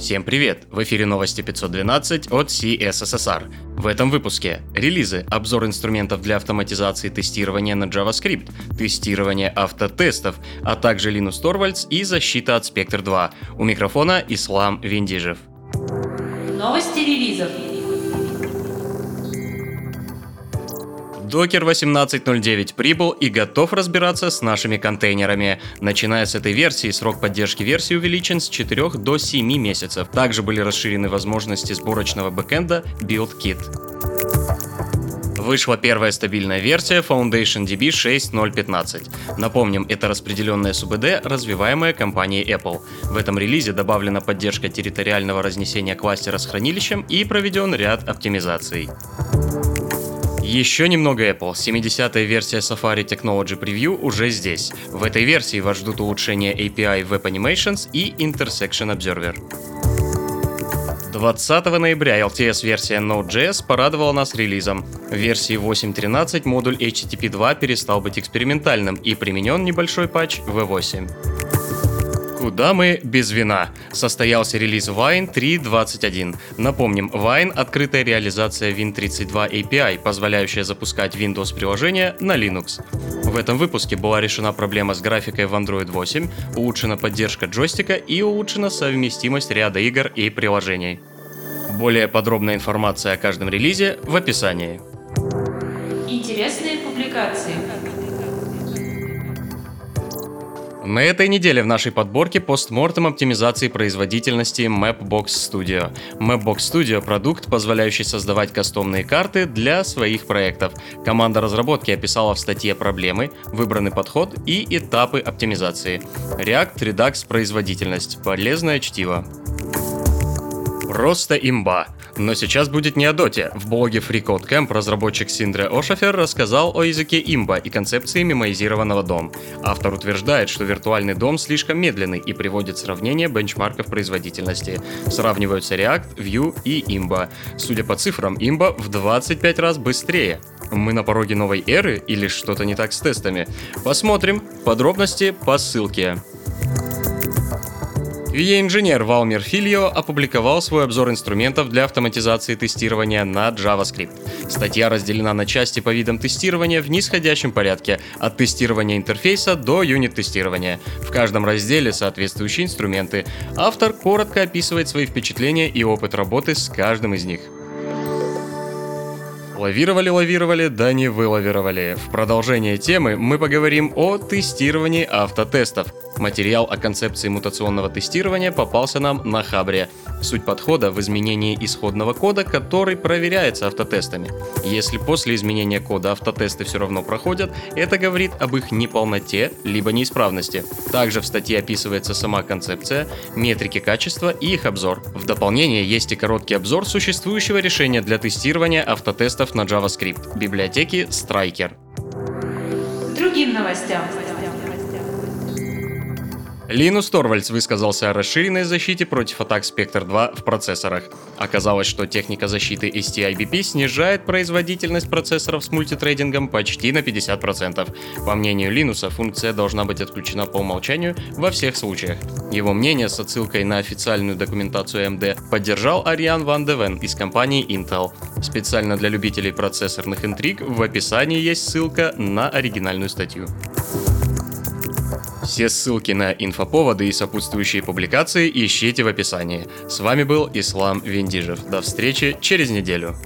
Всем привет! В эфире новости 512 от CSSR. В этом выпуске релизы, обзор инструментов для автоматизации тестирования на JavaScript, тестирование автотестов, а также Linus Torvalds и защита от Spectre 2. У микрофона Ислам Виндижев. Новости релизов. Docker 18.09 прибыл и готов разбираться с нашими контейнерами. Начиная с этой версии, срок поддержки версии увеличен с 4 до 7 месяцев. Также были расширены возможности сборочного бэкэнда BuildKit. Вышла первая стабильная версия Foundation DB 6.0.15. Напомним, это распределенная СУБД, развиваемая компанией Apple. В этом релизе добавлена поддержка территориального разнесения кластера с хранилищем и проведен ряд оптимизаций. Еще немного Apple. 70-я версия Safari Technology Preview уже здесь. В этой версии вас ждут улучшения API Web Animations и Intersection Observer. 20 ноября LTS-версия Node.js порадовала нас релизом. В версии 8.13 модуль HTTP 2 перестал быть экспериментальным и применен небольшой патч V8. Куда мы без вина? Состоялся релиз Wine 3.21. Напомним, Wine — открытая реализация Win32 API, позволяющая запускать Windows-приложения на Linux. В этом выпуске была решена проблема с графикой в Android 8, улучшена поддержка джойстика и улучшена совместимость ряда игр и приложений. Более подробная информация о каждом релизе в описании. Интересные публикации. На этой неделе в нашей подборке постмортем оптимизации производительности Mapbox Studio. Mapbox Studio – продукт, позволяющий создавать кастомные карты для своих проектов. Команда разработки описала в статье проблемы, выбранный подход и этапы оптимизации. React Redux производительность. Полезное чтиво. Просто имба. Но сейчас будет не о доте. В блоге FreeCodeCamp разработчик Синдре Ошафер рассказал о языке имба и концепции мемоизированного дом. Автор утверждает, что виртуальный дом слишком медленный и приводит сравнение бенчмарков производительности. Сравниваются React, Vue и имба. Судя по цифрам, имба в 25 раз быстрее. Мы на пороге новой эры или что-то не так с тестами? Посмотрим. Подробности по ссылке. VA-инженер Валмир Фильо опубликовал свой обзор инструментов для автоматизации тестирования на JavaScript. Статья разделена на части по видам тестирования в нисходящем порядке, от тестирования интерфейса до юнит-тестирования. В каждом разделе соответствующие инструменты. Автор коротко описывает свои впечатления и опыт работы с каждым из них. Лавировали-лавировали, да не вылавировали. В продолжение темы мы поговорим о тестировании автотестов. Материал о концепции мутационного тестирования попался нам на Хабре. Суть подхода в изменении исходного кода, который проверяется автотестами. Если после изменения кода автотесты все равно проходят, это говорит об их неполноте либо неисправности. Также в статье описывается сама концепция, метрики качества и их обзор. В дополнение есть и короткий обзор существующего решения для тестирования автотестов на JavaScript библиотеки Striker. Другим новостям. Линус Торвальдс высказался о расширенной защите против атак Spectre 2 в процессорах. Оказалось, что техника защиты STIBP снижает производительность процессоров с мультитрейдингом почти на 50%. По мнению Линуса, функция должна быть отключена по умолчанию во всех случаях. Его мнение с отсылкой на официальную документацию AMD поддержал Ариан Ван Девен из компании Intel. Специально для любителей процессорных интриг в описании есть ссылка на оригинальную статью. Все ссылки на инфоповоды и сопутствующие публикации ищите в описании. С вами был Ислам Виндижев. До встречи через неделю.